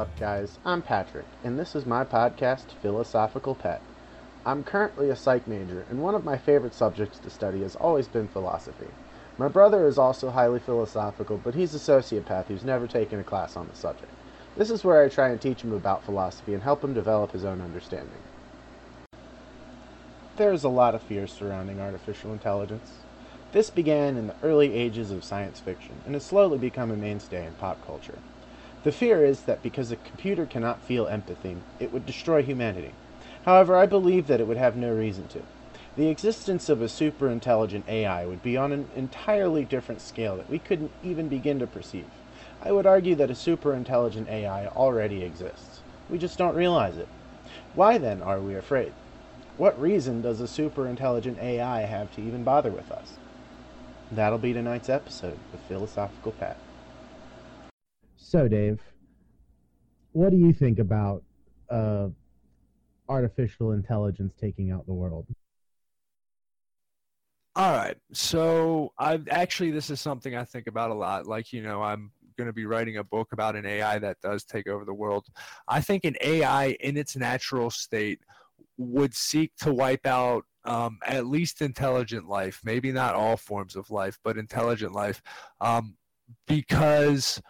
Up, guys? I'm Patrick, and this is my podcast, Philosophical Pat. I'm currently a psych major, and one of my favorite subjects to study has always been philosophy. My brother is also highly philosophical, but he's a sociopath who's never taken a class on the subject. This is where I try and teach him about philosophy and help him develop his own understanding. There is a lot of fear surrounding artificial intelligence. This began in the early ages of science fiction and has slowly become a mainstay in pop culture. The fear is that because a computer cannot feel empathy, it would destroy humanity. However, I believe that it would have no reason to. The existence of a super intelligent AI would be on an entirely different scale that we couldn't even begin to perceive. I would argue that a super intelligent AI already exists. We just don't realize it. Why then are we afraid? What reason does a super intelligent AI have to even bother with us? That'll be tonight's episode of Philosophical Pat. So, Dave, what do you think about uh, artificial intelligence taking out the world? All right. So, I actually this is something I think about a lot. Like, you know, I'm going to be writing a book about an AI that does take over the world. I think an AI in its natural state would seek to wipe out um, at least intelligent life, maybe not all forms of life, but intelligent life, um, because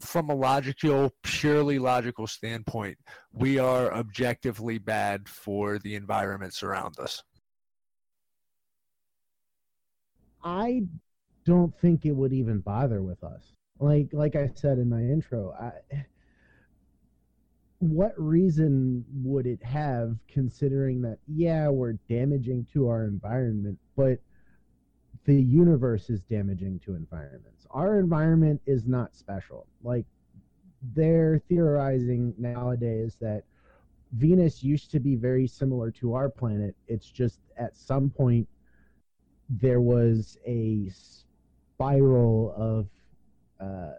from a logical, purely logical standpoint, we are objectively bad for the environments around us. I don't think it would even bother with us. Like like I said in my intro, I what reason would it have considering that yeah we're damaging to our environment but the universe is damaging to environments our environment is not special like they're theorizing nowadays that venus used to be very similar to our planet it's just at some point there was a spiral of uh,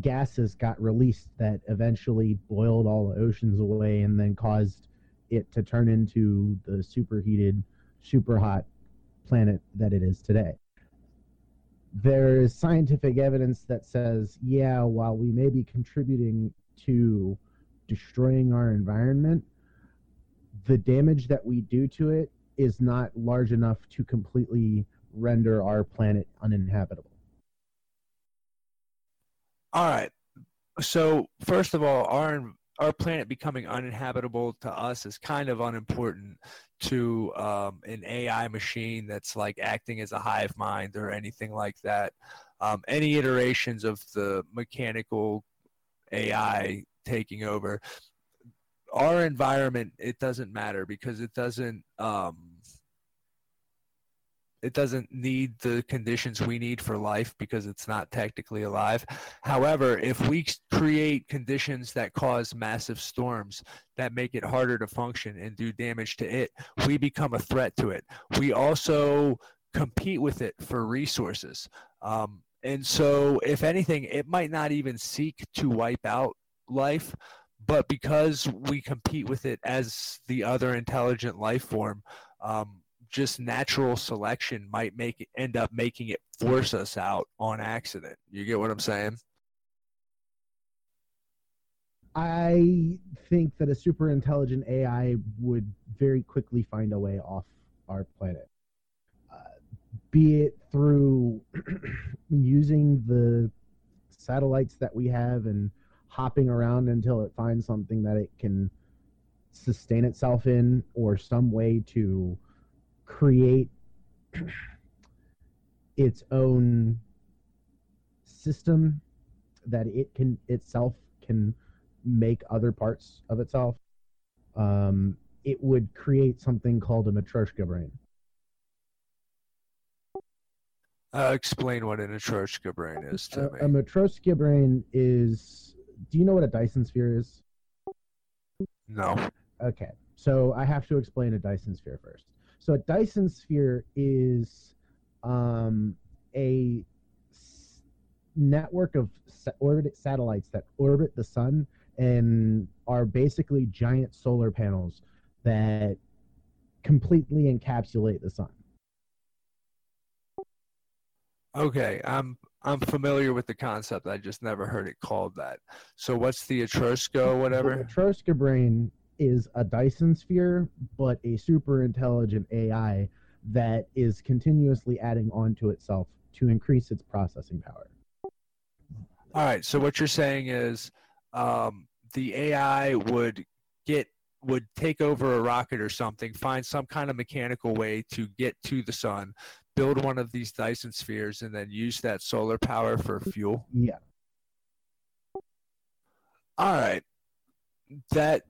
gases got released that eventually boiled all the oceans away and then caused it to turn into the superheated, super hot planet that it is today. There is scientific evidence that says, yeah, while we may be contributing to destroying our environment, the damage that we do to it is not large enough to completely render our planet uninhabitable. All right. So first of all, our our planet becoming uninhabitable to us is kind of unimportant to um, an AI machine that's like acting as a hive mind or anything like that. Um, any iterations of the mechanical AI taking over our environment, it doesn't matter because it doesn't um, it doesn't need the conditions we need for life because it's not technically alive. However, if we create conditions that cause massive storms that make it harder to function and do damage to it, we become a threat to it. We also compete with it for resources. Um, and so, if anything, it might not even seek to wipe out life, but because we compete with it as the other intelligent life form, um, just natural selection might make it, end up making it force us out on accident. You get what I'm saying? I think that a super intelligent AI would very quickly find a way off our planet. Uh, be it through using the satellites that we have and hopping around until it finds something that it can sustain itself in, or some way to create its own system that it can itself can make other parts of itself um, it would create something called a matryoshka brain uh, explain what an matryoshka brain is to a, me. A matryoshka brain is. Do you know what a Dyson sphere is? No. Okay, so I have to explain a Dyson sphere first. So a Dyson sphere is um, a s- network of sa- orbit satellites that orbit the sun and are basically giant solar panels that completely encapsulate the sun. Okay, I'm I'm familiar with the concept. I just never heard it called that. So what's the Etrusco, whatever? The Etrusca brain is a Dyson sphere, but a super intelligent AI that is continuously adding on to itself to increase its processing power. All right. So what you're saying is um, the AI would get would take over a rocket or something, find some kind of mechanical way to get to the sun, build one of these Dyson spheres, and then use that solar power for fuel. Yeah. All right. That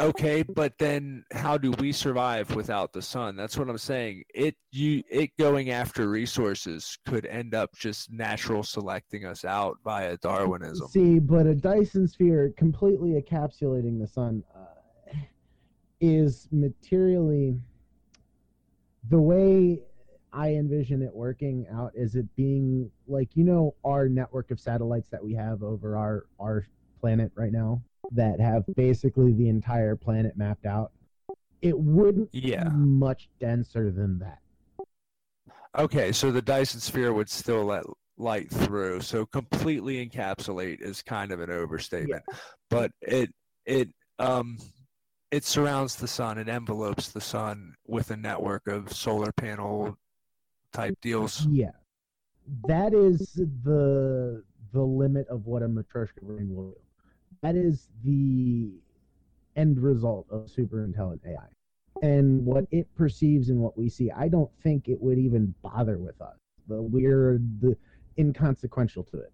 okay but then how do we survive without the sun? That's what i'm saying. It you it going after resources could end up just natural selecting us out via darwinism. See but a dyson sphere completely encapsulating the sun uh, is materially the way i envision it working out is it being like you know our network of satellites that we have over our our planet right now that have basically the entire planet mapped out, it wouldn't yeah. be much denser than that. Okay, so the Dyson sphere would still let light through. So completely encapsulate is kind of an overstatement. Yeah. But it it um it surrounds the sun, it envelopes the sun with a network of solar panel type deals. Yeah. That is the the limit of what a Matryoshka brain will do that is the end result of super intelligent AI. And what it perceives and what we see, I don't think it would even bother with us. The weird, the inconsequential to it.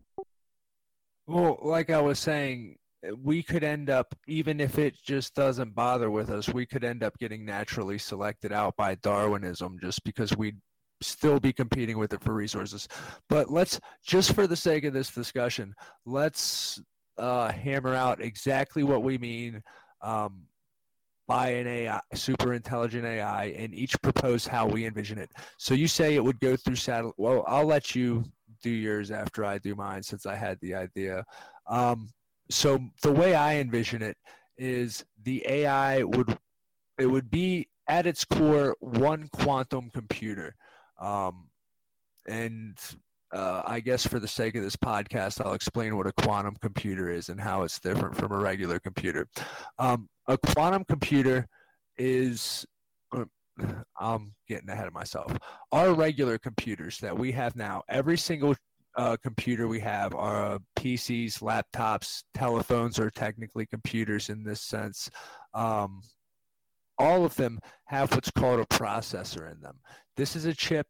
Well, like I was saying, we could end up, even if it just doesn't bother with us, we could end up getting naturally selected out by Darwinism just because we'd still be competing with it for resources. But let's, just for the sake of this discussion, let's uh, hammer out exactly what we mean um, by an AI, super intelligent AI, and each propose how we envision it. So you say it would go through satellite. Well, I'll let you do yours after I do mine since I had the idea. Um, so the way I envision it is the AI would it would be at its core one quantum computer. Um, and uh, I guess for the sake of this podcast, I'll explain what a quantum computer is and how it's different from a regular computer. Um, a quantum computer is, uh, I'm getting ahead of myself. Our regular computers that we have now, every single uh, computer we have are PCs, laptops, telephones are technically computers in this sense. Um, all of them have what's called a processor in them. This is a chip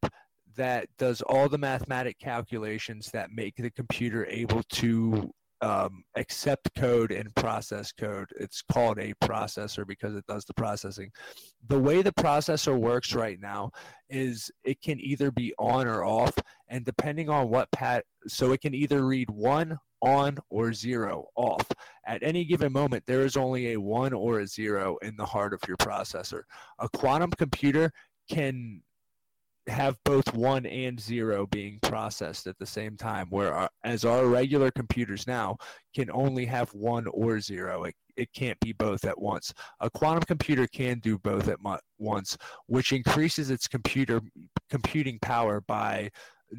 that does all the mathematic calculations that make the computer able to um, accept code and process code. It's called a processor because it does the processing. The way the processor works right now is it can either be on or off, and depending on what pat, so it can either read one on or zero off. At any given moment, there is only a one or a zero in the heart of your processor. A quantum computer can have both one and zero being processed at the same time where our, as our regular computers now can only have one or zero it, it can't be both at once. A quantum computer can do both at mo- once which increases its computer computing power by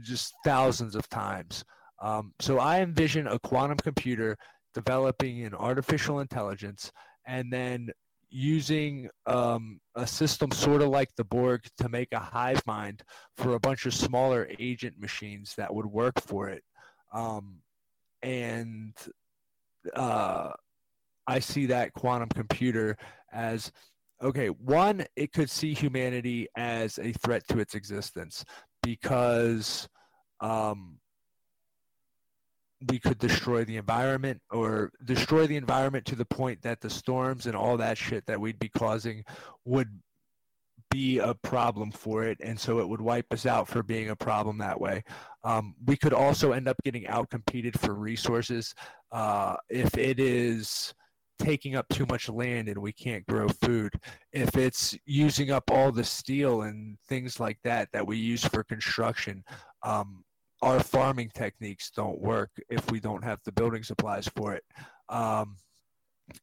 just thousands of times. Um, so i envision a quantum computer developing an artificial intelligence and then using um, a system sort of like the Borg to make a hive mind for a bunch of smaller agent machines that would work for it. Um, and uh, I see that quantum computer as okay, one, it could see humanity as a threat to its existence because um, we could destroy the environment or destroy the environment to the point that the storms and all that shit that we'd be causing would be a problem for it. And so it would wipe us out for being a problem that way. Um, we could also end up getting outcompeted for resources uh, if it is taking up too much land and we can't grow food. If it's using up all the steel and things like that that we use for construction um, our farming techniques don't work if we don't have the building supplies for it. Um,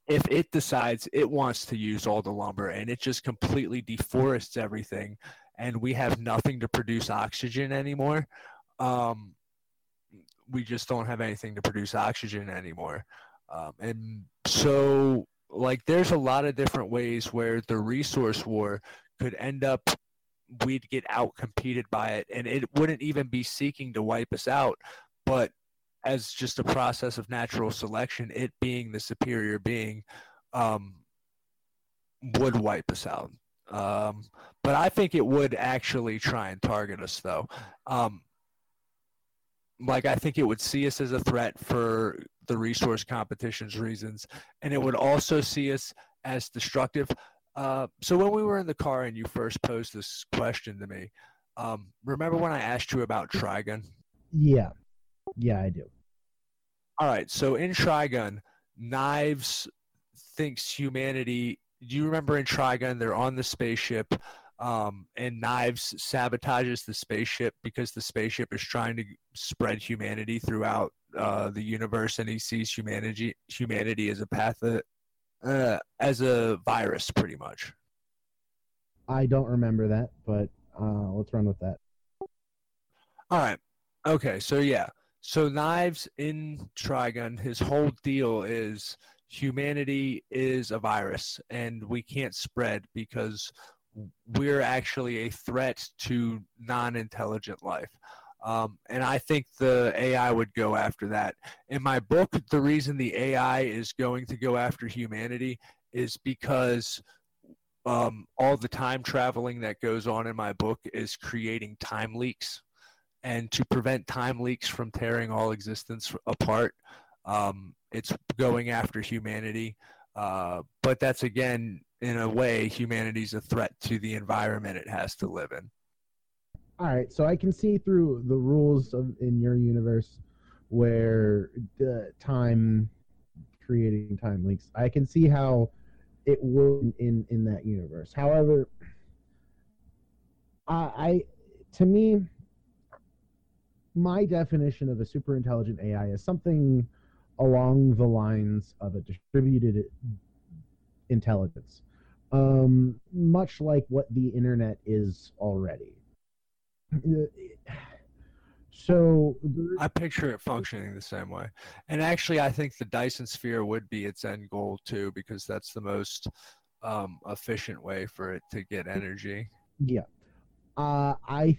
if it decides it wants to use all the lumber and it just completely deforests everything and we have nothing to produce oxygen anymore, um, we just don't have anything to produce oxygen anymore. Um, and so, like, there's a lot of different ways where the resource war could end up, we'd get out competed by it, and it wouldn't even be seeking to wipe us out, but as just a process of natural selection, it being the superior being, um, would wipe us out. Um, but I think it would actually try and target us, though. Um, like I think it would see us as a threat for the resource competition's reasons, and it would also see us as destructive. Uh, so when we were in the car and you first posed this question to me, um, remember when I asked you about Trigun? Yeah, yeah, I do. All right, so in Trigun, Knives thinks humanity. Do you remember in Trigun they're on the spaceship? um, and Knives sabotages the spaceship because the spaceship is trying to spread humanity throughout uh, the universe, and he sees humanity humanity as a path uh, as a virus, pretty much. I don't remember that, but uh, let's run with that. All right. Okay. So yeah. So Knives in Trigun, his whole deal is humanity is a virus, and we can't spread because we're actually a threat to non-intelligent life. Um, and I think the AI would go after that. In my book, the reason the AI is going to go after humanity is because um, all the time traveling that goes on in my book is creating time leaks. And to prevent time leaks from tearing all existence apart, um, it's going after humanity. Uh, but that's again in a way, humanity's a threat to the environment it has to live in. All right, so I can see through the rules of in your universe where the time creating time leaks. I can see how it would in in that universe. However, I, I to me my definition of a super intelligent AI is something along the lines of a distributed intelligence um, much like what the internet is already. So I picture it functioning the same way. And actually, I think the Dyson sphere would be its end goal too, because that's the most um, efficient way for it to get energy. Yeah, uh, I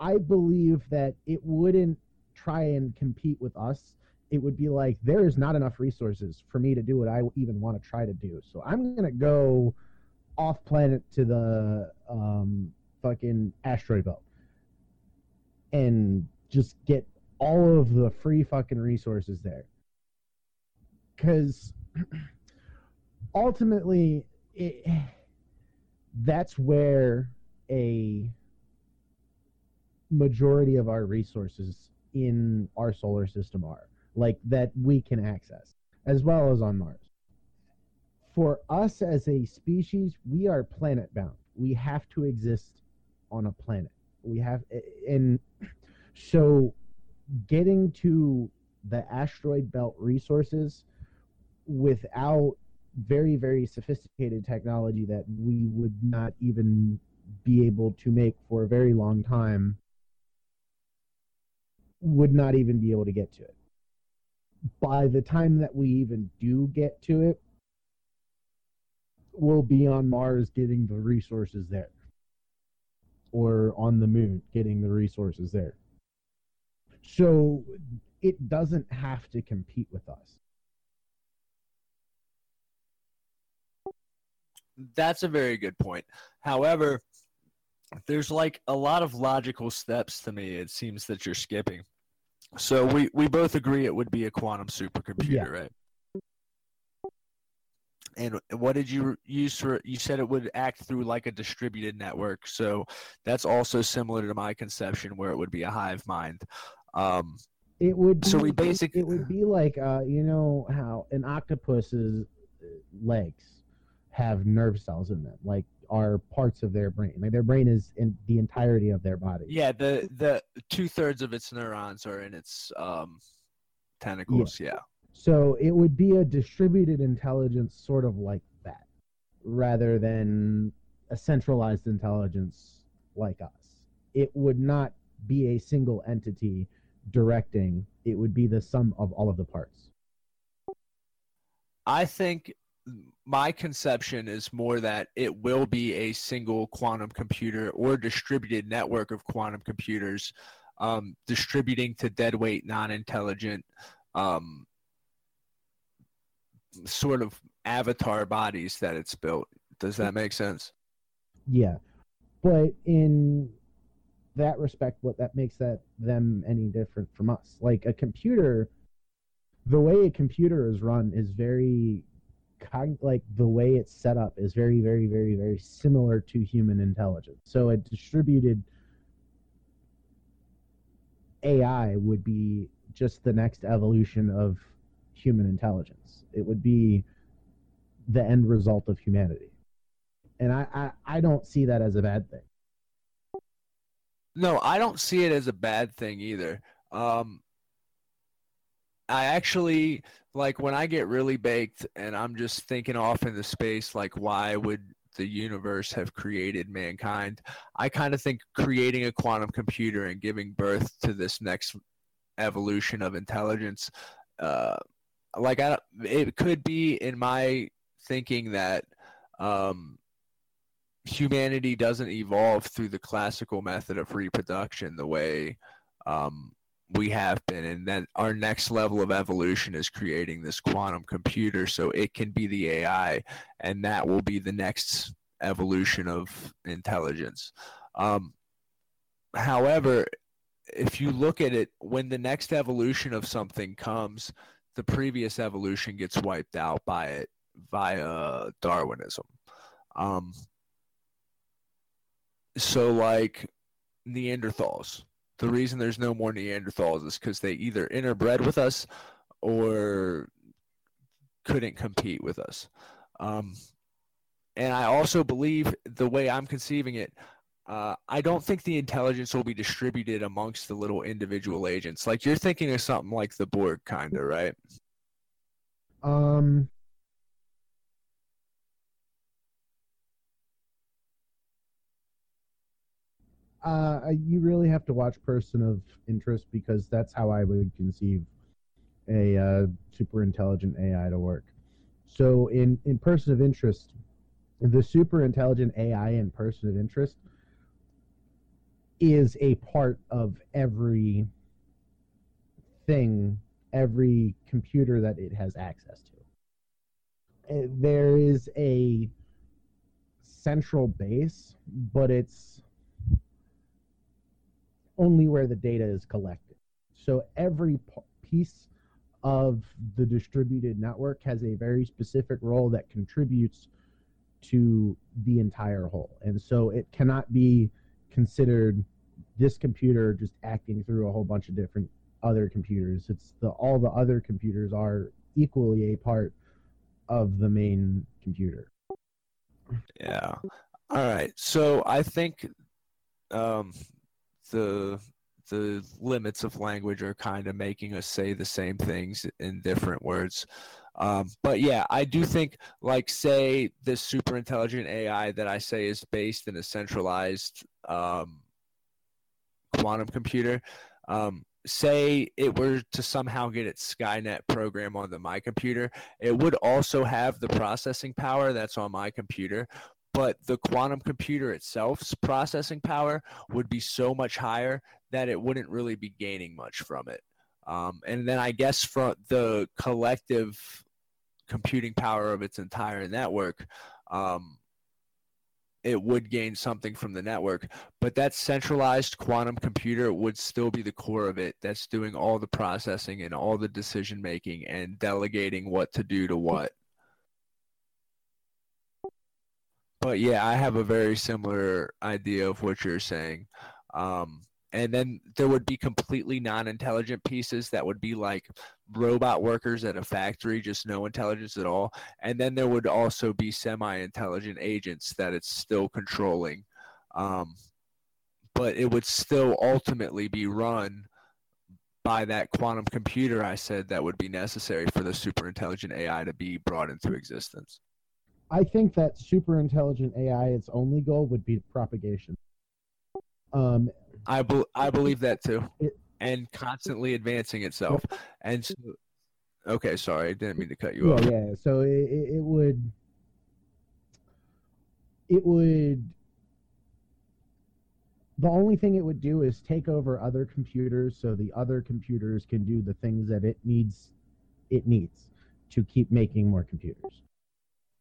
I believe that it wouldn't try and compete with us it would be like there is not enough resources for me to do what I even want to try to do. So I'm gonna go off planet to the um, fucking asteroid belt and just get all of the free fucking resources there. Because ultimately, it, that's where a majority of our resources in our solar system are like that we can access, as well as on Mars. For us as a species, we are planet bound. We have to exist on a planet. We have, and so getting to the asteroid belt resources without very, very sophisticated technology that we would not even be able to make for a very long time would not even be able to get to it by the time that we even do get to it, we'll be on Mars getting the resources there. Or on the moon getting the resources there. So it doesn't have to compete with us. That's a very good point. However, there's like a lot of logical steps to me, it seems that you're skipping. So we, we both agree it would be a quantum supercomputer, yeah. right? And what did you use for? You said it would act through like a distributed network. So that's also similar to my conception, where it would be a hive mind. Um, it would. Be, so we basically it would be like uh, you know how an octopus's legs have nerve cells in them, like are parts of their brain. Like their brain is in the entirety of their body. Yeah, the the two thirds of its neurons are in its um, tentacles. Yeah. yeah. So it would be a distributed intelligence, sort of like that, rather than a centralized intelligence like us. It would not be a single entity directing, it would be the sum of all of the parts. I think my conception is more that it will be a single quantum computer or distributed network of quantum computers um, distributing to deadweight, non intelligent, um, sort of avatar bodies that it's built. Does that make sense? Yeah. But in that respect, what that makes that them any different from us? Like a computer, the way a computer is run is very cog- like the way it's set up is very, very, very, very similar to human intelligence. So a distributed AI would be just the next evolution of human intelligence. It would be the end result of humanity. And I, I, I don't see that as a bad thing. No, I don't see it as a bad thing either. Um, I actually like when I get really baked and I'm just thinking off in the space, like why would the universe have created mankind? I kind of think creating a quantum computer and giving birth to this next evolution of intelligence, uh, like I, it could be in my thinking that um, humanity doesn't evolve through the classical method of reproduction the way um, we have been and then our next level of evolution is creating this quantum computer so it can be the ai and that will be the next evolution of intelligence. Um, however if you look at it when the next evolution of something comes the previous evolution gets wiped out by it via darwinism um, so like neanderthals the reason there's no more Neanderthals is because they either interbred with us or couldn't compete with us. Um, and I also believe the way I'm conceiving it, uh, I don't think the intelligence will be distributed amongst the little individual agents. Like you're thinking of something like the Borg, kind of, right? Um, uh, you really have to watch Person of Interest because that's how I would conceive a uh, super intelligent AI to work. So in in Person of Interest, the super intelligent AI in Person of Interest is a part of every thing, every computer that it has access to. Uh, there is a central base, but it's only where the data is collected. So every piece of the distributed network has a very specific role that contributes to the entire whole. And so it cannot be considered this computer just acting through a whole bunch of different other computers. It's the all the other computers are equally a part of the main computer. Yeah. All right. So I think um, the the limits of language are kind of making us say the same things in different words. Um, but yeah, I do think, like, say, this super intelligent AI that I say is based in a centralized um, quantum computer. Um, say it were to somehow get its Skynet program onto my computer, it would also have the processing power that's on my computer, but the quantum computer itself's processing power would be so much higher that it wouldn't really be gaining much from it. Um, and then I guess from the collective computing power of its entire network, um, it would gain something from the network. But that centralized quantum computer would still be the core of it that's doing all the processing and all the decision making and delegating what to do to what. but yeah, I have a very similar idea of what you're saying. Um, and then there would be completely non-intelligent pieces that would be like robot workers at a factory, just no intelligence at all. And then there would also be semi-intelligent agents that it's still controlling. Um, but it would still ultimately be run by that quantum computer I said that would be necessary for the super intelligent AI to be brought into existence. I think that super intelligent AI, its only goal would be propagation. Um, I be- I believe that too. And constantly advancing itself. And so, okay, sorry, I didn't mean to cut you Well, off. yeah. So it, it, it would it would the only thing it would do is take over other computers so the other computers can do the things that it needs it needs to keep making more computers.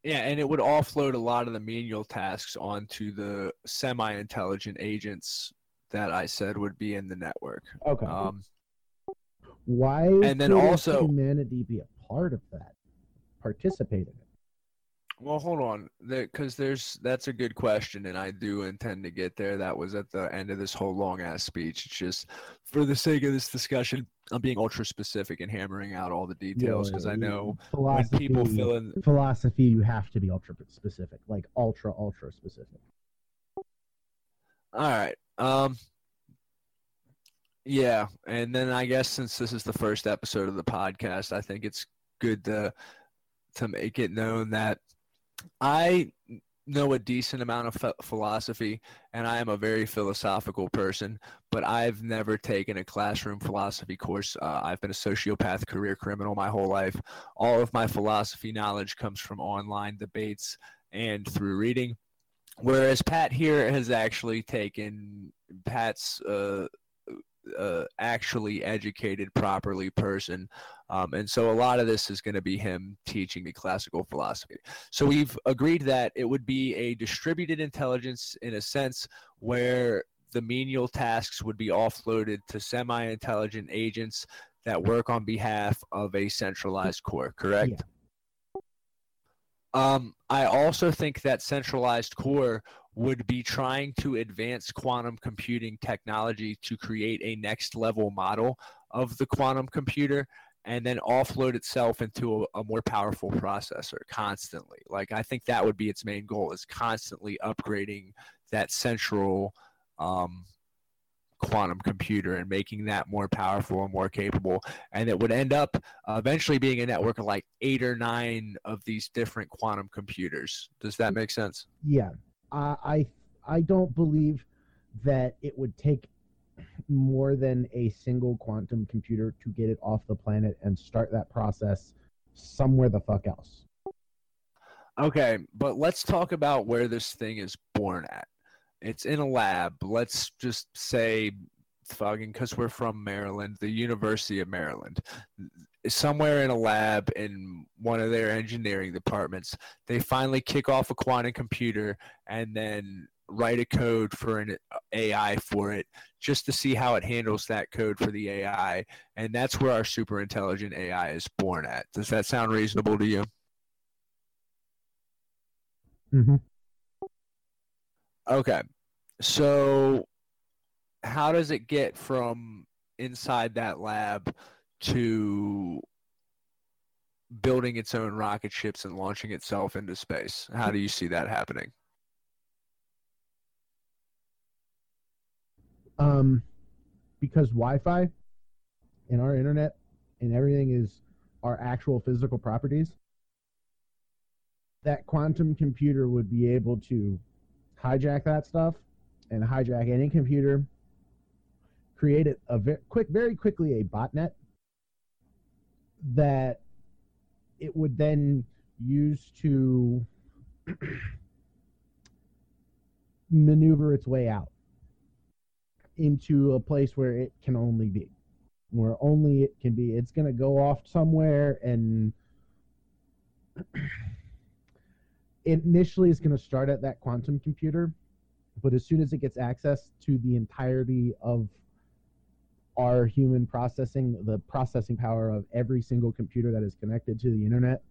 Yeah, and it would offload a lot of the menial tasks onto the semi-intelligent agents that I said would be in the network. Okay. Um, Why and then also- humanity be a part of that? Participate in it. well, hold on, because there's that's a good question, and I do intend to get there. That was at the end of this whole long ass speech. It's just for the sake of this discussion, I'm being ultra specific and hammering out all the details because I know when people fill in philosophy you have to be ultra specific, like ultra ultra specific. All right. Um yeah, and then I guess since this is the first episode of the podcast, I think it's good to to make it known that I know a decent amount of ph- philosophy and I am a very philosophical person, but I've never taken a classroom philosophy course. Uh, I've been a sociopath career criminal my whole life. All of my philosophy knowledge comes from online debates and through reading. Whereas Pat here has actually taken Pat's uh, uh, actually educated, properly person, um, and so a lot of this is going to be him teaching me classical philosophy. So we've agreed that it would be a distributed intelligence in a sense where the menial tasks would be offloaded to semi-intelligent agents that work on behalf of a centralized core. Correct. Yeah. Um, I also think that centralized core would be trying to advance quantum computing technology to create a next level model of the quantum computer and then offload itself into a, a more powerful processor constantly. Like I think that would be its main goal is constantly upgrading that central um, quantum computer and making that more powerful and more capable. And it would end up uh, eventually being a network of like eight or nine of these different quantum computers. Does that make sense? Yeah, I I, I don't believe that it would take more than a single quantum computer to get it off the planet and start that process somewhere the fuck else. okay but let's talk about where this thing is born at it's in a lab. Let's just say fucking because we're from maryland the university of maryland. Somewhere in a lab in one of their engineering departments they finally kick off a quantum computer and then write a code for an ai for it just to see how it handles that code for the ai and that's where our super intelligent ai is born at. Does that sound reasonable to you? Mm-hmm. Okay. So how does it get from inside that lab to building its own rocket ships and launching itself into space? How do you see that happening? Um, because Wi-Fi and our internet and everything is our actual physical properties. That quantum computer would be able to hijack that stuff and hijack any computer, create it a very quick, very quickly a botnet that it would then use to maneuver its way out into a place where it can only be where only it can be. It's going to go off somewhere and initially it's going to start at that quantum computer but as soon as it gets access to the entirety of our human processing the processing power of every single computer that is connected to the internet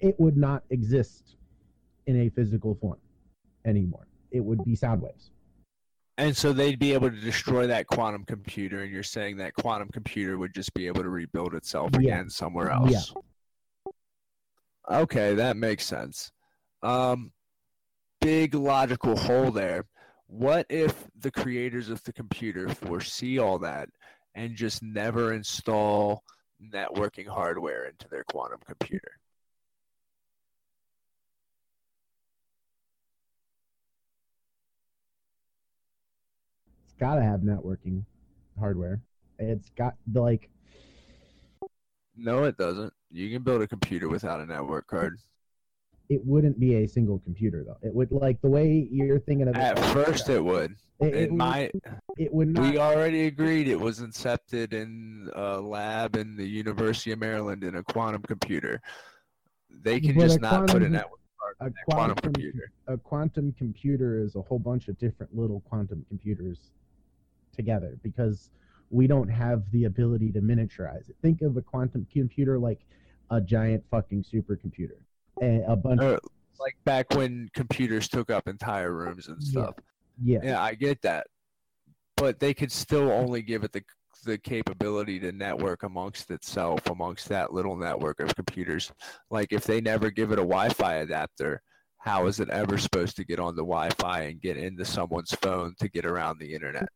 it would not exist in a physical form anymore it would be sound waves And so they'd be able to destroy that quantum computer, and you're saying that quantum computer would just be able to rebuild itself Yeah. again somewhere else. Yeah. Okay, that makes sense. Um, big logical hole there. What if the creators of the computer foresee all that and just never install networking hardware into their quantum computer? It's got to have networking. hardware. It's got the like No, it doesn't. You can build a computer without a network card. It wouldn't be a single computer though. It would like the way you're thinking of it. At first, it would. it, it might. it would not. We already agreed it was incepted in a lab in the University of Maryland in a quantum computer. They can just a not put a quantum- network a in a quantum quantum computer. a quantum computer is a whole bunch of different little quantum computers together because we don't have the ability to miniaturize it. Think of a quantum computer like a giant fucking supercomputer. A, a bunch Uh, Like back when computers took up entire rooms and Yeah. stuff. yeah, Yeah, I get that, but they could still only give it the the capability to network amongst itself, amongst that little network of computers. Like if they never give it a Wi-Fi adapter, how is it ever supposed to get on the Wi-Fi and get into someone's phone to get around the internet?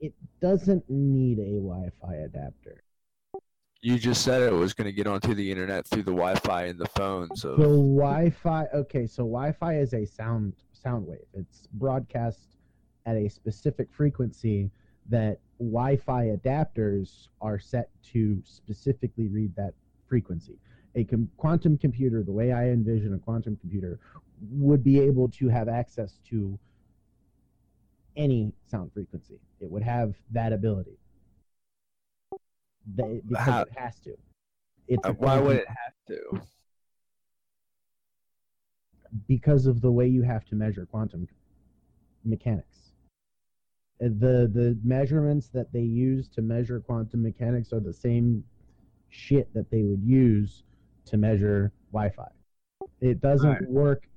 it doesn't need a Wi-Fi adapter. You just said it was going to get onto the internet through the Wi-Fi in the phones of The Wi-Fi. Okay, so Wi-Fi is a sound sound wave. It's broadcast at a specific frequency that Wi-Fi adapters are set to specifically read that frequency. A com- quantum computer, the way I envision a quantum computer, would be able to have access to any sound frequency. It would have that ability. They, because How- it has to. It's Uh, why would it have to? because of the way you have to measure quantum mechanics. Uh, The the measurements that they use to measure quantum mechanics are the same shit that they would use to measure Wi-Fi. It doesn't Right. work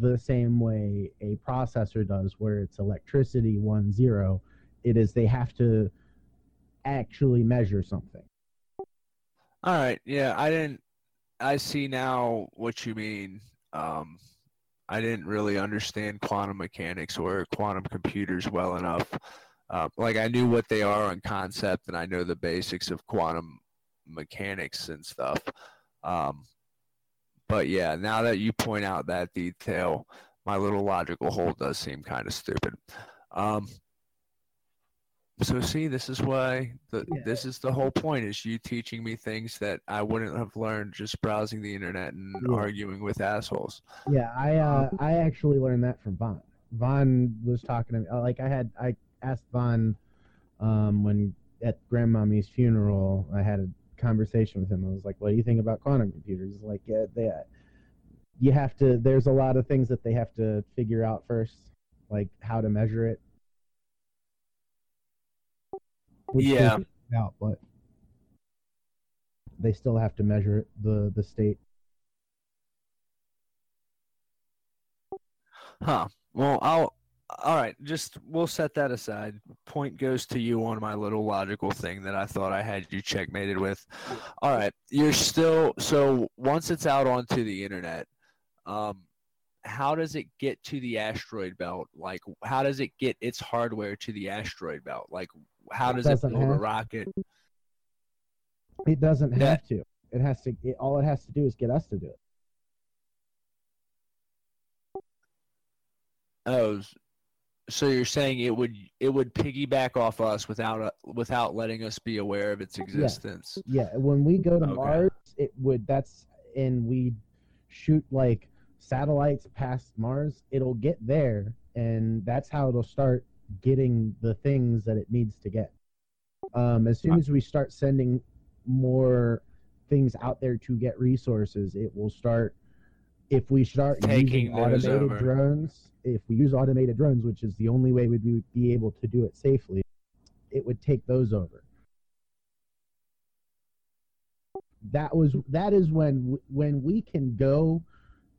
the same way a processor does where it's electricity one zero. It is they have to actually measure something. All right. Yeah, I didn't. I see now what you mean. Um, I didn't really understand quantum mechanics or quantum computers well enough. Uh, like I knew what they are on concept, and I know the basics of quantum mechanics and stuff. Um, but yeah, now that you point out that detail, my little logical hole does seem kind of stupid. Um, so see, this is why the Yeah. this is the whole point is you teaching me things that I wouldn't have learned just browsing the internet and Yeah. arguing with assholes. Yeah, I uh, I actually learned that from Vaughn. Vaughn was talking to me. uh, Like I had I asked Vaughn um, when at Grandmommy's funeral. I had a conversation with him. I was like, "What do you think about quantum computers?" He's like, "Yeah, they you have to. There's a lot of things that they have to figure out first, like how to measure it." Which they Yeah. out, but they still have to measure the the state. Huh. Well, I'll. All right. Just we'll set that aside. Point goes to you on my little logical thing that I thought I had you checkmated with. All right. You're still so once it's out onto the internet, um, how does it get to the asteroid belt? Like, how does it get its hardware to the asteroid belt? Like, how does it build a rocket? It doesn't Yeah. have to. It has to. It, all it has to do is get us to do it. Oh, so you're saying it would it would piggyback off us without uh, without letting us be aware of its existence? Yeah, when we go to Okay. Mars, it would. That's and we shoot like satellites past Mars. It'll get there, and that's how it'll start getting the things that it needs to get. Um, as soon as we start sending more things out there to get resources, it will start. If we start Taking using automated over. drones, if we use automated drones, which is the only way we'd be- be able to do it safely, it would take those over. That was that is when when we can go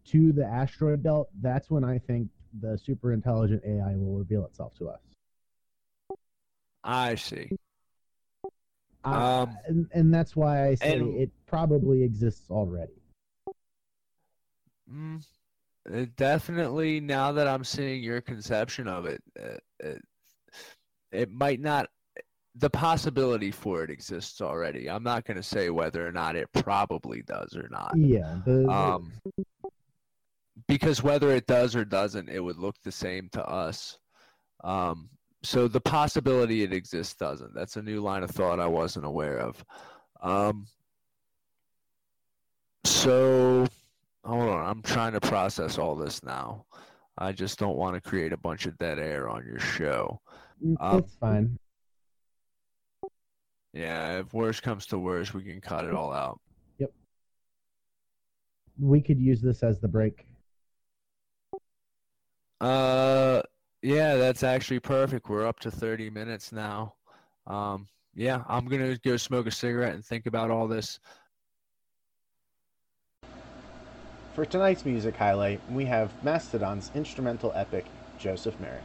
to the asteroid belt. That's when I think the super intelligent AI will reveal itself to us. I see. Uh, Um, and, and that's why I say and- it probably exists already. Mm, definitely. Now that I'm seeing your conception of it, uh, it, it might not. The possibility for it exists already. I'm not going to say whether or not it probably does or not. Yeah, the, the- Um, because whether it does or doesn't, it would look the same to us. Um, so the possibility it exists doesn't. That's a new line of thought I wasn't aware of. Um, so hold on, I'm trying to process all this now. I just don't want to create a bunch of dead air on your show. Mm, Um, It's fine. Yeah, if worse comes to worse, we can cut it all out. Yep. We could use this as the break. Uh, yeah, that's actually perfect. We're up to 30 minutes now. Um, yeah, I'm gonna go smoke a cigarette and think about all this. For tonight's music highlight, we have Mastodon's instrumental epic, Joseph Merrick.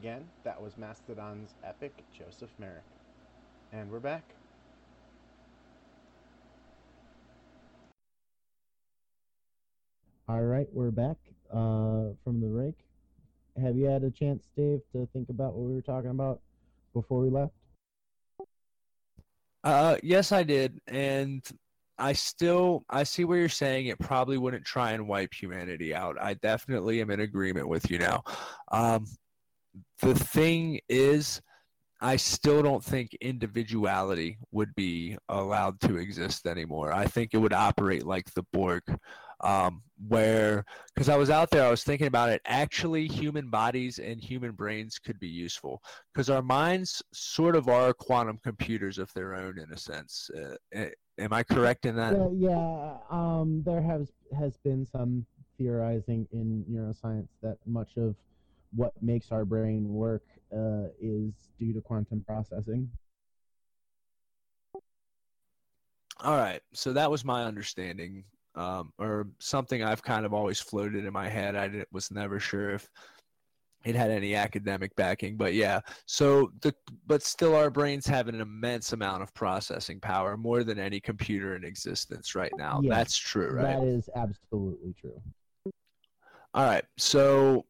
Again, that was Mastodon's epic, Joseph Merrick. And we're back. All right, we're back uh, from the break. Have you had a chance, Dave, to think about what we were talking about before we left? Uh, yes, I did, and I still I see where you're saying it probably wouldn't try and wipe humanity out. I definitely am in agreement with you now. Um, the thing is, I still don't think individuality would be allowed to exist anymore. I think it would operate like the Borg. um, where because I was out there, I was thinking about it. Actually, human bodies and human brains could be useful because our minds sort of are quantum computers of their own in a sense. Uh, am I correct in that? Yeah, yeah. Um, there has has been some theorizing in neuroscience that much of what makes our brain work uh, is due to quantum processing. All right, so that was my understanding, um, or something I've kind of always floated in my head. I was never sure if it had any academic backing, but yeah. So the but still, our brains have an immense amount of processing power, more than any computer in existence right now. Yes, That's true, right? That is absolutely true. All right, so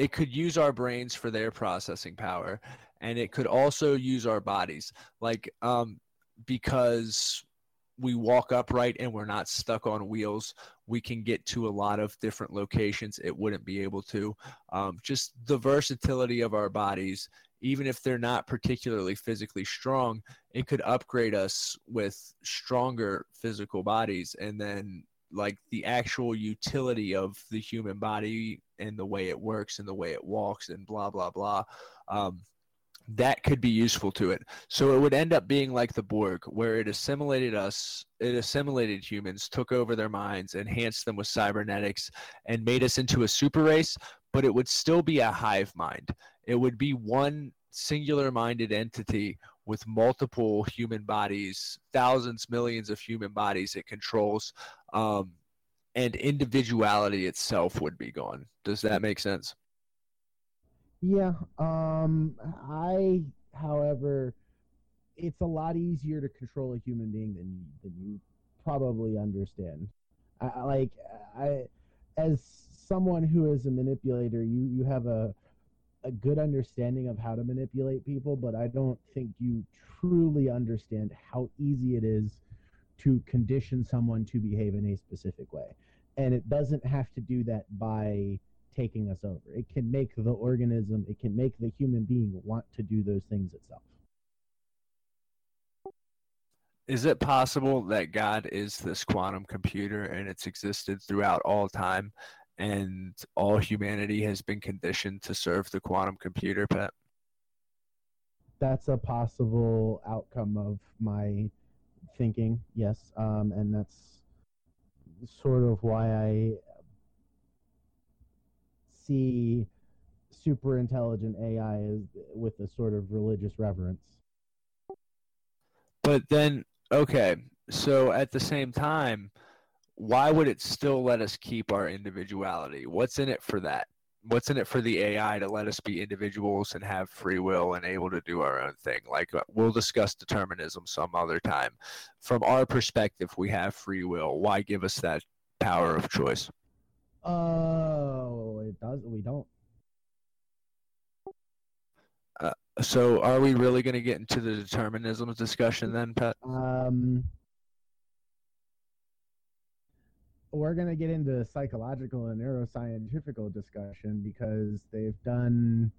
it could use our brains for their processing power, and it could also use our bodies, like um, because we walk upright and we're not stuck on wheels, we can get to a lot of different locations it wouldn't be able to. Um, just the versatility of our bodies, even if they're not particularly physically strong, it could upgrade us with stronger physical bodies. And then, like, the actual utility of the human body and the way it works and the way it walks and blah, blah, blah. Um, that could be useful to it. So it would end up being like the Borg, where it assimilated us, it assimilated humans, took over their minds, enhanced them with cybernetics, and made us into a super race, but it would still be a hive mind. It would be one singular minded entity with multiple human bodies, thousands, millions of human bodies it controls. Um, and individuality itself would be gone. Does that make sense? Yeah. Um. I, however, it's a lot easier to control a human being than than you probably understand. I like I, as someone who is a manipulator, you you have a a good understanding of how to manipulate people, but I don't think you truly understand how easy it is to condition someone to behave in a specific way. And it doesn't have to do that by taking us over. It can make the organism, it can make the human being want to do those things itself. Is it possible that God is this quantum computer and it's existed throughout all time and all humanity has been conditioned to serve the quantum computer, Pat? That's a possible outcome of my thinking, yes. Um, and that's sort of why I see super intelligent AI as, with a sort of religious reverence. But then, okay, so at the same time, why would it still let us keep our individuality? What's in it for that? What's in it for the AI to let us be individuals and have free will and able to do our own thing? Like uh, we'll discuss determinism some other time. From our perspective, we have free will. Why give us that power of choice? Oh, it does. We don't. Uh, so, are we really going to get into the determinism discussion then, Pat? Um, we're going to get into psychological and neuroscientific discussion because they've done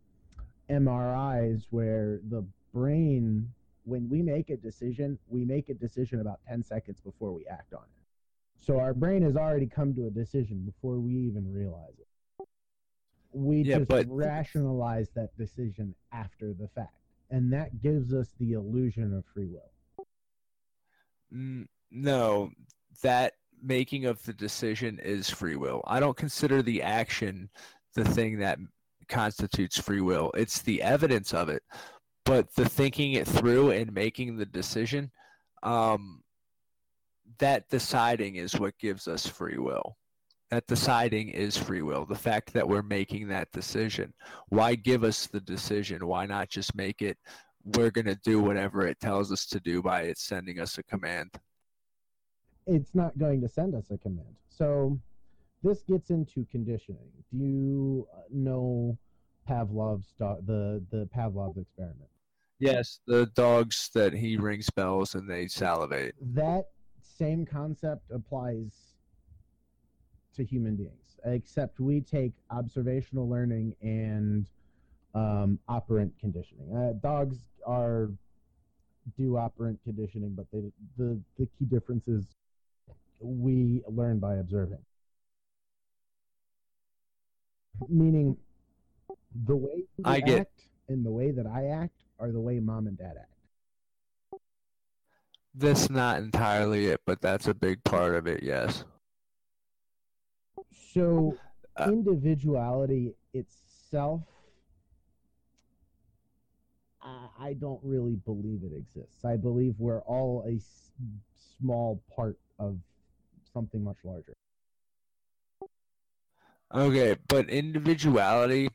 MRIs where the brain, when we make a decision, we make a decision about 10 seconds before we act on it. So our brain has already come to a decision before we even realize it. We Yeah, just but- rationalize that decision after the fact. And that gives us the illusion of free will. No, that making of the decision is free will. I don't consider the action the thing that constitutes free will. It's the evidence of it, but the thinking it through and making the decision, um, that deciding is what gives us free will. That deciding is free will. The fact that we're making that decision. Why give us the decision? Why not just make it? We're going to do whatever it tells us to do by it sending us a command. It's not going to send us a command. So this gets into conditioning. Do you know Pavlov's the the Pavlov's experiment? Yes, the dogs that he rings bells and they salivate. that same concept applies to human beings, except we take observational learning and um, operant conditioning. Uh, dogs are do operant conditioning, but they the the key difference is we learn by observing. Meaning, the way I get- act and the way that I act are the way mom and dad act. That's not entirely it, but that's a big part of it. Yes. So, Uh, individuality itself, I, I don't really believe it exists. I believe we're all a s- small part of something much larger. Okay, but individuality,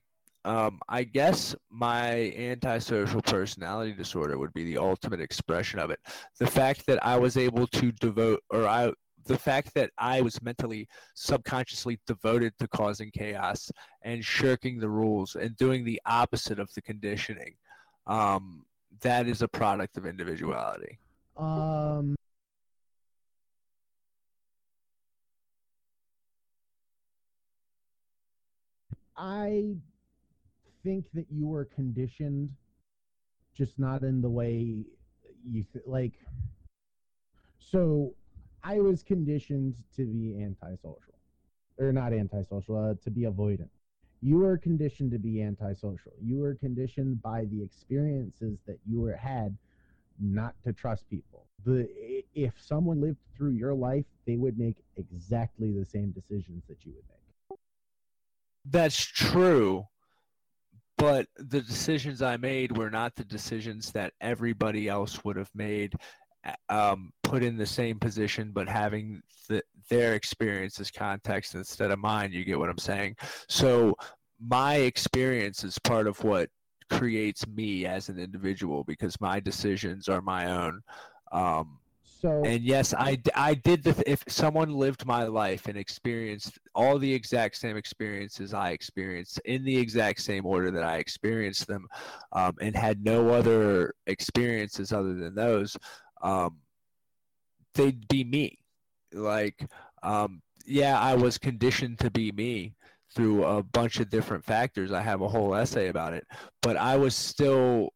um, I guess my antisocial personality disorder would be the ultimate expression of it. The fact that I was able to devote, or I, the fact that I was mentally, subconsciously devoted to causing chaos and shirking the rules and doing the opposite of the conditioning, um, that is a product of individuality. Um, I think that you were conditioned, just not in the way you th- like. So, I was conditioned to be antisocial, or not antisocial, uh, to be avoidant. You were conditioned to be antisocial. You were conditioned by the experiences that you were had not to trust people. The if someone lived through your life, they would make exactly the same decisions that you would make. That's true, but the decisions I made were not the decisions that everybody else would have made, um, put in the same position, but having the, their experience as context instead of mine. You get what I'm saying? So my experience is part of what creates me as an individual because my decisions are my own. Um, So and yes, I I did the, if someone lived my life and experienced all the exact same experiences I experienced in the exact same order that I experienced them um, and had no other experiences other than those, um, they'd be me. Like, um, yeah, I was conditioned to be me through a bunch of different factors. I have a whole essay about it, but I was still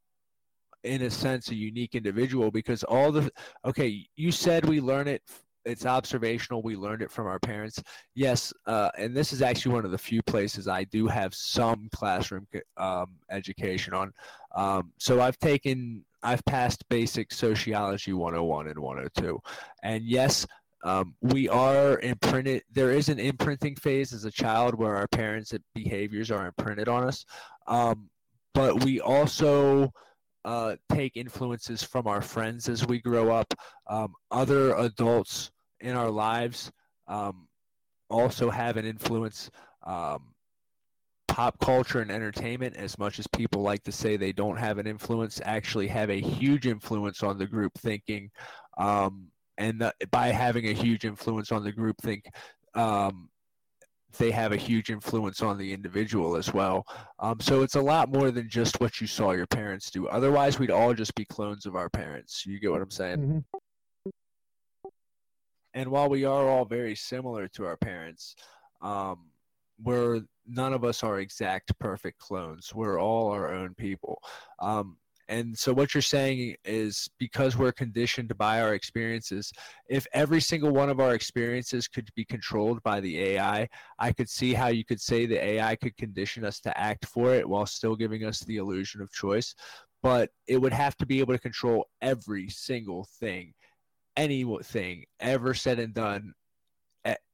in a sense a unique individual because all the okay you said we learn it it's observational we learned it from our parents. Yes uh, and this is actually one of the few places i do have some classroom um, education on. Um, so i've taken i've passed basic sociology 101 and 102 and yes um, we are imprinted there is an imprinting phase as a child where our parents behaviors are imprinted on us. Um, but we also uh, take influences from our friends as we grow up. Um, other adults in our lives um, also have an influence. Um, pop culture and entertainment, as much as people like to say they don't have an influence, actually have a huge influence on the group thinking. Um, and the, by having a huge influence on the group think, um, they have a huge influence on the individual as well. Um, so it's a lot more than just what you saw your parents do. Otherwise, we'd all just be clones of our parents. You get what I'm saying? Mhm. And while we are all very similar to our parents, um, we're none of us are exact perfect clones. We're all our own people. Um, and so what you're saying is because we're conditioned by our experiences, if every single one of our experiences could be controlled by the AI, I could see how you could say the AI could condition us to act for it while still giving us the illusion of choice. But it would have to be able to control every single thing, anything ever said and done.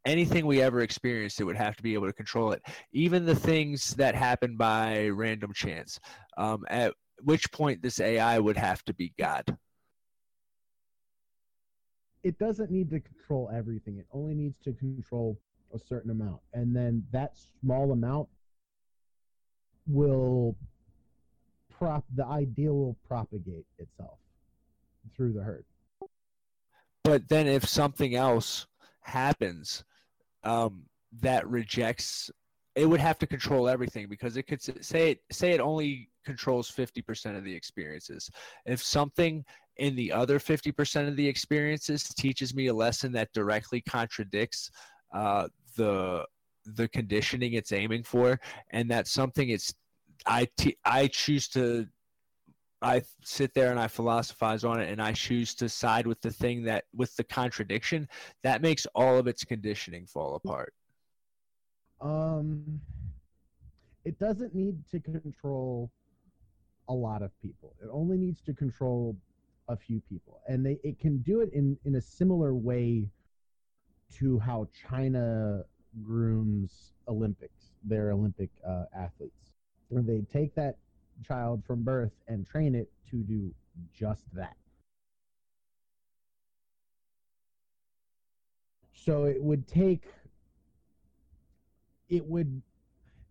Anything we ever experienced, it would have to be able to control it. Even the things that happen by random chance. Um, at which point, this AI would have to be God. it doesn't need to control everything. It only needs to control a certain amount. And then that small amount will prop the idea will propagate itself through the herd. But then, if something else happens um, that rejects, it would have to control everything because it could say it say it only controls fifty percent of the experiences. If something in the other fifty percent of the experiences teaches me a lesson that directly contradicts uh, the the conditioning it's aiming for, and that's something it's I t- I choose to I sit there and I philosophize on it and I choose to side with the thing that with the contradiction that makes all of its conditioning fall apart. Um it doesn't need to control a lot of people. It only needs to control a few people, and they it can do it in in a similar way to how China grooms Olympics, their Olympic uh, athletes. Where they take that child from birth and train it to do just that. So it would take, it would,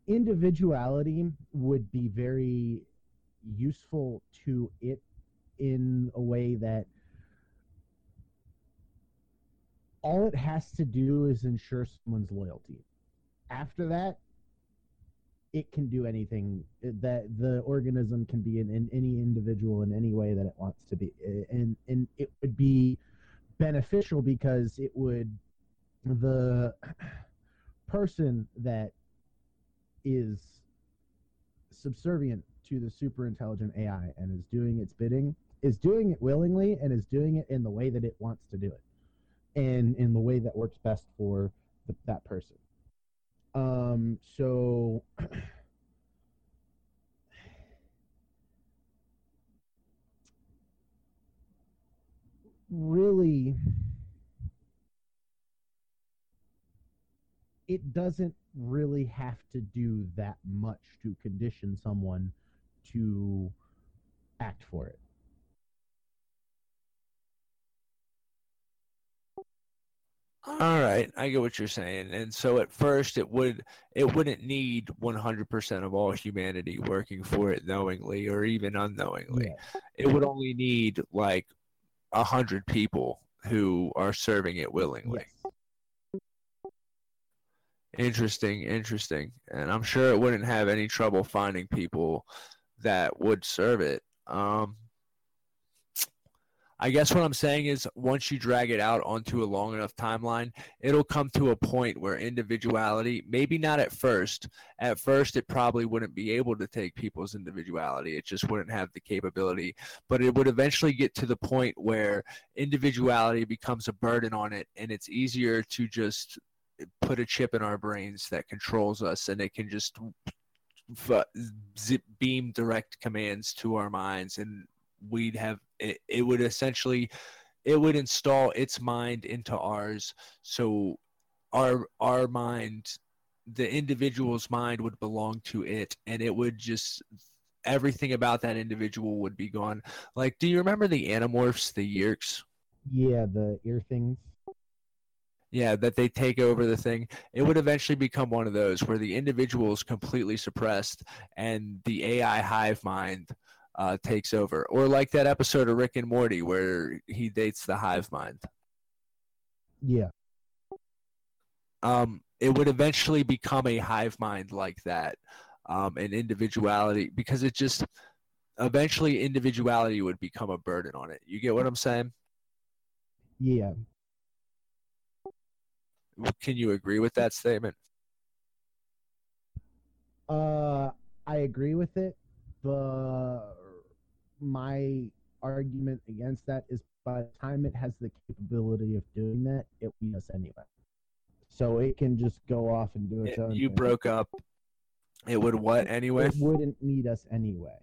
individuality would be very useful to it in a way that all it has to do is ensure someone's loyalty. After that, it can do anything eh, that the organism can be in, in any individual in any way that it wants to be eh, and and it would be beneficial because it would the person that is subservient to the super intelligent AI and is doing its bidding is doing it willingly and is doing it in the way that it wants to do it and in the way that works best for the, that person. Um, so really it doesn't really have to do that much to condition someone to act for it. All right, I get what you're saying. And so at first it would it wouldn't need 100% of all humanity working for it knowingly or even unknowingly. Yeah. It would only need like 100 people who are serving it willingly. Yes. Interesting, interesting. And I'm sure it wouldn't have any trouble finding people that would serve it. Um I guess what I'm saying is once you drag it out onto a long enough timeline, it'll come to a point where individuality, maybe not at first, at first it probably wouldn't be able to take people's individuality. It just wouldn't have the capability, but it would eventually get to the point where individuality becomes a burden on it and it's easier to just put a chip in our brains that controls us and it can just zip beam direct commands to our minds and we'd have it, it would essentially it would install its mind into ours. So our our mind the individual's mind would belong to it and it would just everything about that individual would be gone. Like do you remember the animorphs the Yeerks Yeah, the ear things. Yeah that they take over the thing. It would eventually become one of those where the individual is completely suppressed and the ai hive mind uh, takes over. Or like that episode of rick and morty where he dates the hive mind. Yeah. um, it would eventually become a hive mind like that um, and individuality because it just eventually individuality would become a burden on it. You get what i'm saying? Yeah. Can you agree with that statement Uh, I agree with it, but my argument against that is by the time it has the capability of doing that, it will need us anyway. So it can just go off and do its own. you thing. broke up it would what anyway It wouldn't need us anyway.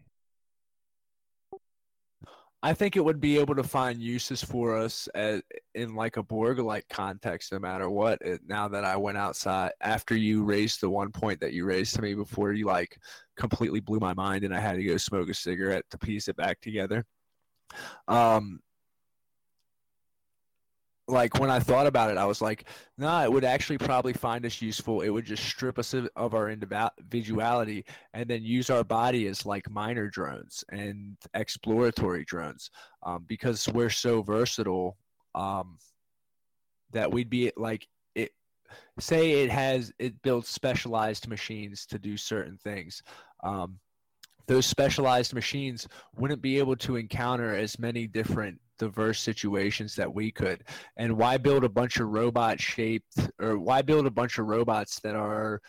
I think it would be able to find uses for us in like a Borg like context, no matter what. It, now that I went outside after you raised the one point that you raised to me before you like completely blew my mind and I had to go smoke a cigarette to piece it back together. Um, like when I thought about it, I was like, nah, it would actually probably find us useful. It would just strip us of, our individuality and then use our body as like minor drones and exploratory drones um, because we're so versatile um, that we'd be like it say it has it builds specialized machines to do certain things um, those specialized machines wouldn't be able to encounter as many different diverse situations that we could. And why build a bunch of robot shaped or why build a bunch of robots that are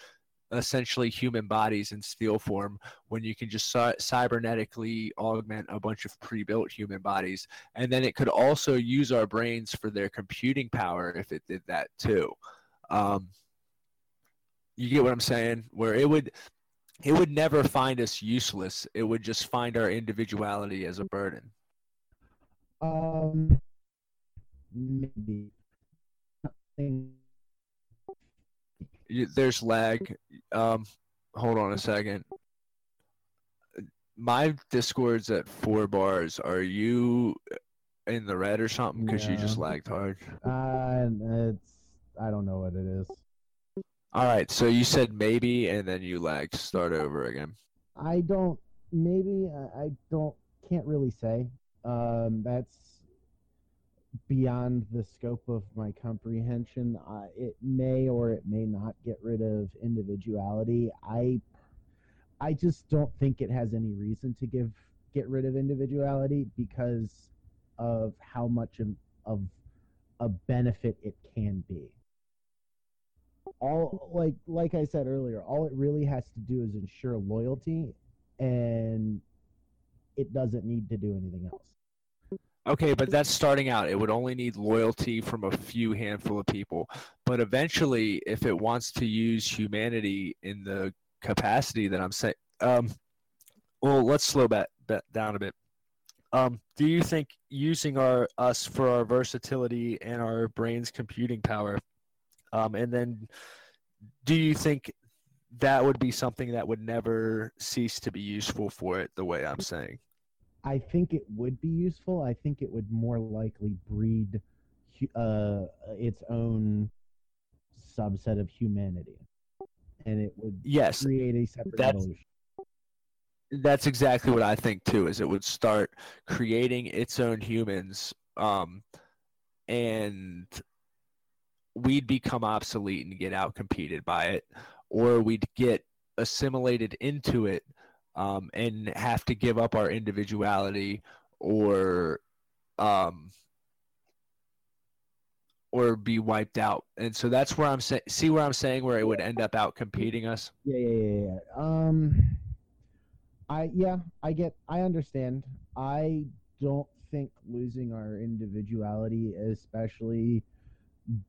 essentially human bodies in steel form when you can just cy- cybernetically augment a bunch of pre-built human bodies? And then it could also use our brains for their computing power if it did that too. Um, you get what i'm saying? Where it would it would never find us useless. It would just find our individuality as a burden. Um, maybe. There's lag. Um, hold on a second. My Discord's at four bars. Are you in the red or something? Because you just lagged hard. Uh, it's I don't know what it is. All right, so you said maybe, and then you lagged. Start over again. I don't. Maybe I don't. Can't really say. Um, that's beyond the scope of my comprehension. Uh, it may or it may not get rid of individuality. I, I just don't think it has any reason to give get rid of individuality because of how much of a benefit it can be all like like I said earlier, all it really has to do is ensure loyalty and it doesn't need to do anything else. Okay, but that's starting out. It would only need loyalty from a few handful of people. But eventually, if it wants to use humanity in the capacity that I'm saying, um, well, let's slow back, back down a bit. Um, do you think using our us for our versatility and our brain's computing power um, and then, do you think that would be something that would never cease to be useful for it? The way I'm saying. I think it would be useful. I think it would more likely breed uh, its own subset of humanity, and it would yes create a separate that's, evolution. That's exactly what I think too. Is it would start creating its own humans, um, and we'd become obsolete and get out competed by it, or we'd get assimilated into it um, and have to give up our individuality or um, or be wiped out. And so that's where I'm saying. See where I'm saying where it would end up out competing us. Yeah, yeah, yeah, yeah. Um, I yeah, I get, I understand. I don't think losing our individuality, especially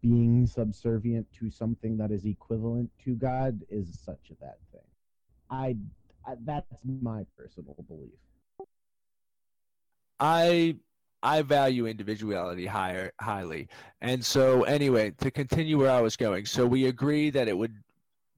being subservient to something that is equivalent to God is such a bad thing. I, I that's my personal belief. I I value individuality higher highly. And so anyway, to continue where I was going. So we agree that it would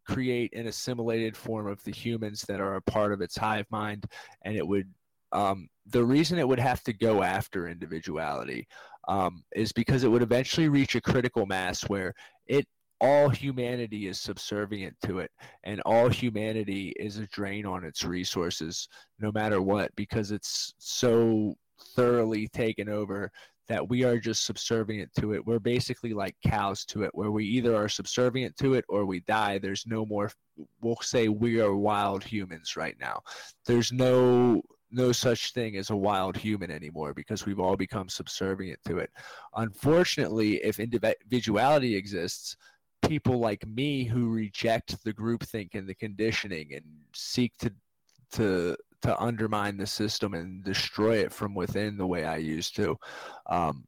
create an assimilated form of the humans that are a part of its hive mind and it would um, the reason it would have to go after individuality um, is because it would eventually reach a critical mass where it all humanity is subservient to it and all humanity is a drain on its resources no matter what because it's so thoroughly taken over that we are just subservient to it. We're basically like cows to it where we either are subservient to it or we die. There's no more we'll say we are wild humans right now. There's no no such thing as a wild human anymore because we've all become subservient to it. Unfortunately, if individuality exists, people like me who reject the groupthink and the conditioning and seek to to to undermine the system and destroy it from within the way I used to. Um,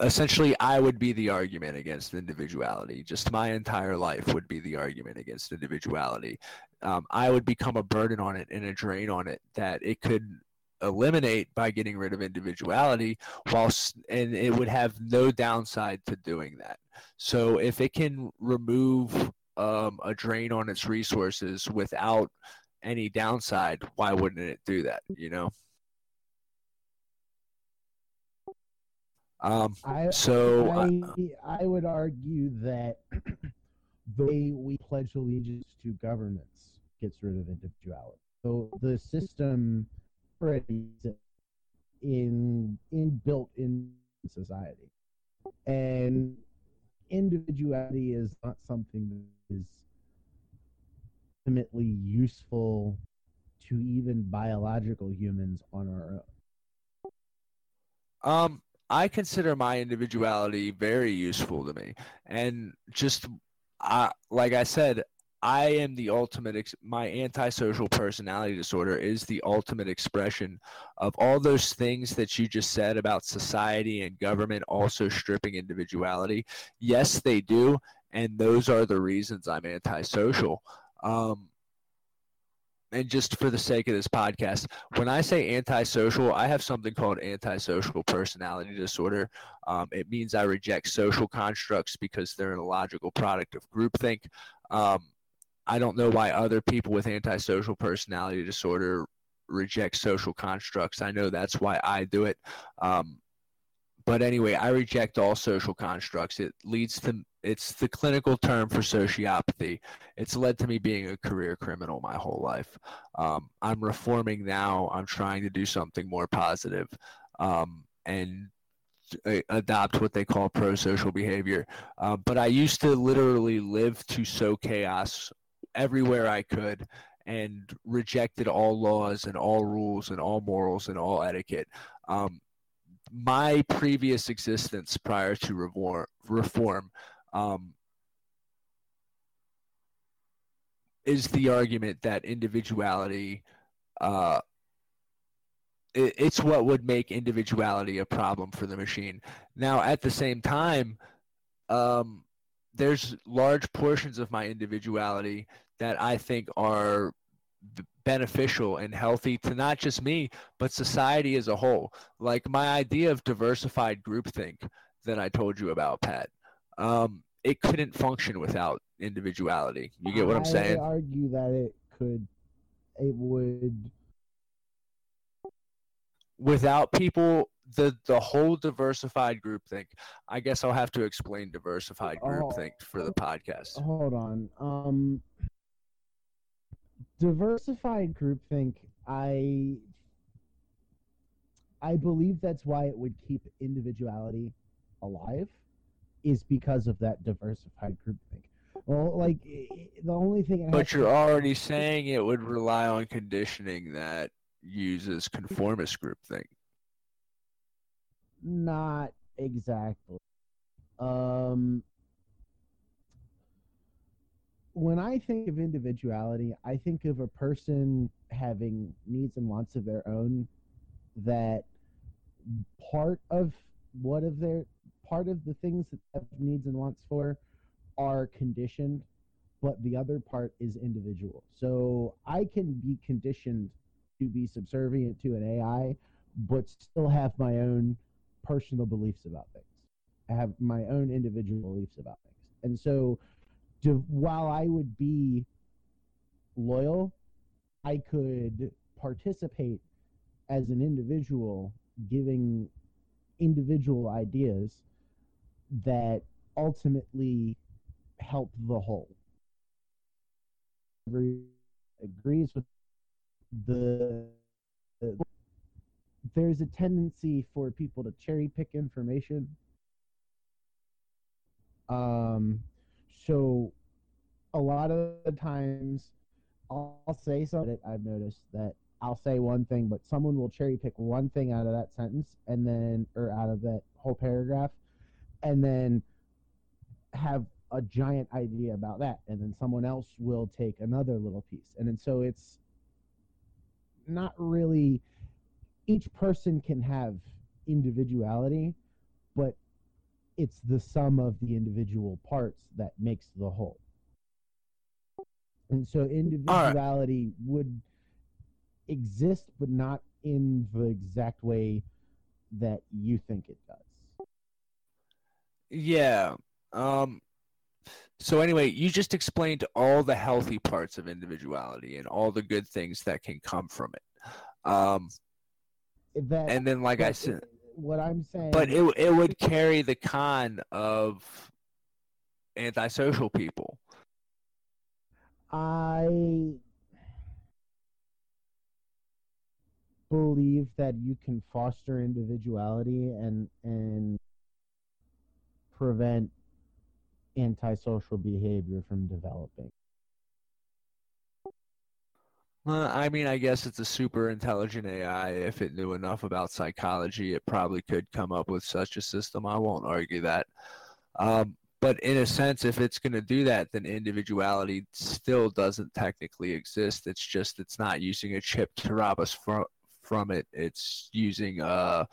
essentially, I would be the argument against individuality. Just my entire life would be the argument against individuality. Um, I would become a burden on it and a drain on it that it could eliminate by getting rid of individuality whilst and it would have no downside to doing that. So if it can remove um, a drain on its resources without any downside why wouldn't it do that you know um, I, so I, I would argue that the way we pledge allegiance to governments gets rid of individuality. So the system already is in in built in society, and individuality is not something that is ultimately useful to even biological humans on our own. Um, I consider my individuality very useful to me, and just uh, like I said, I am the ultimate, ex- my antisocial personality disorder is the ultimate expression of all those things that you just said about society and government also stripping individuality. Yes, they do. And those are the reasons I'm antisocial. Um, and just for the sake of this podcast, when I say antisocial, I have something called antisocial personality disorder. Um, it means I reject social constructs because they're an illogical product of groupthink. Um, I don't know why other people with antisocial personality disorder reject social constructs. I know that's why I do it. Um, but anyway, I reject all social constructs. It leads to it's the clinical term for sociopathy. It's led to me being a career criminal my whole life. Um, I'm reforming now. I'm trying to do something more positive, um, and adopt what they call pro-social behavior. Uh, but I used to literally live to sow chaos everywhere I could and rejected all laws and all rules and all morals and all etiquette. Um, my previous existence prior to reform, um, is the argument that individuality uh, it, it's what would make individuality a problem for the machine. Now, at the same time, um, there's large portions of my individuality that I think are beneficial and healthy to not just me, but society as a whole. Like my idea of diversified groupthink that I told you about, Pat. Um, it couldn't function without individuality. You get what I'm saying? I argue that it could, it would. Without people, the the whole diversified groupthink. I guess I'll have to explain diversified groupthink oh, for the podcast. Hold on. Um, diversified groupthink. I I believe that's why it would keep individuality alive is because of that diversified groupthink. Well, like the only thing. But you're already saying it would rely on conditioning that uses conformist groupthink. Not exactly. Um, when I think of individuality, I think of a person having needs and wants of their own that part of what of their part of the things that they have needs and wants for are conditioned, but the other part is individual. So I can be conditioned to be subservient to an AI, but still have my own personal beliefs about things. I have my own individual beliefs about things. And so while I would be loyal, I could participate as an individual giving individual ideas that ultimately help the whole. Agrees with the, the there's a tendency for people to cherry pick information. Um, so a lot of the times I'll, I'll say something I've noticed that I'll say one thing, but someone will cherry pick one thing out of that sentence and then, or out of that whole paragraph, and then have a giant idea about that. And then someone else will take another little piece. And then so it's not really, each person can have individuality, but it's the sum of the individual parts that makes the whole. And so individuality right. would exist, but not in the exact way that you think it does. Yeah. Um, so anyway, you just explained all the healthy parts of individuality and all the good things that can come from it. Um, that, and then, like I said, what I'm saying. But it it would carry the con of antisocial people. I believe that you can foster individuality and and prevent antisocial behavior from developing. Uh, I mean, I guess it's a super intelligent AI. If it knew enough about psychology, it probably could come up with such a system. I won't argue that. Um, but in a sense, if it's going to do that, then individuality still doesn't technically exist. It's just it's not using a chip to rob us from from it. It's using a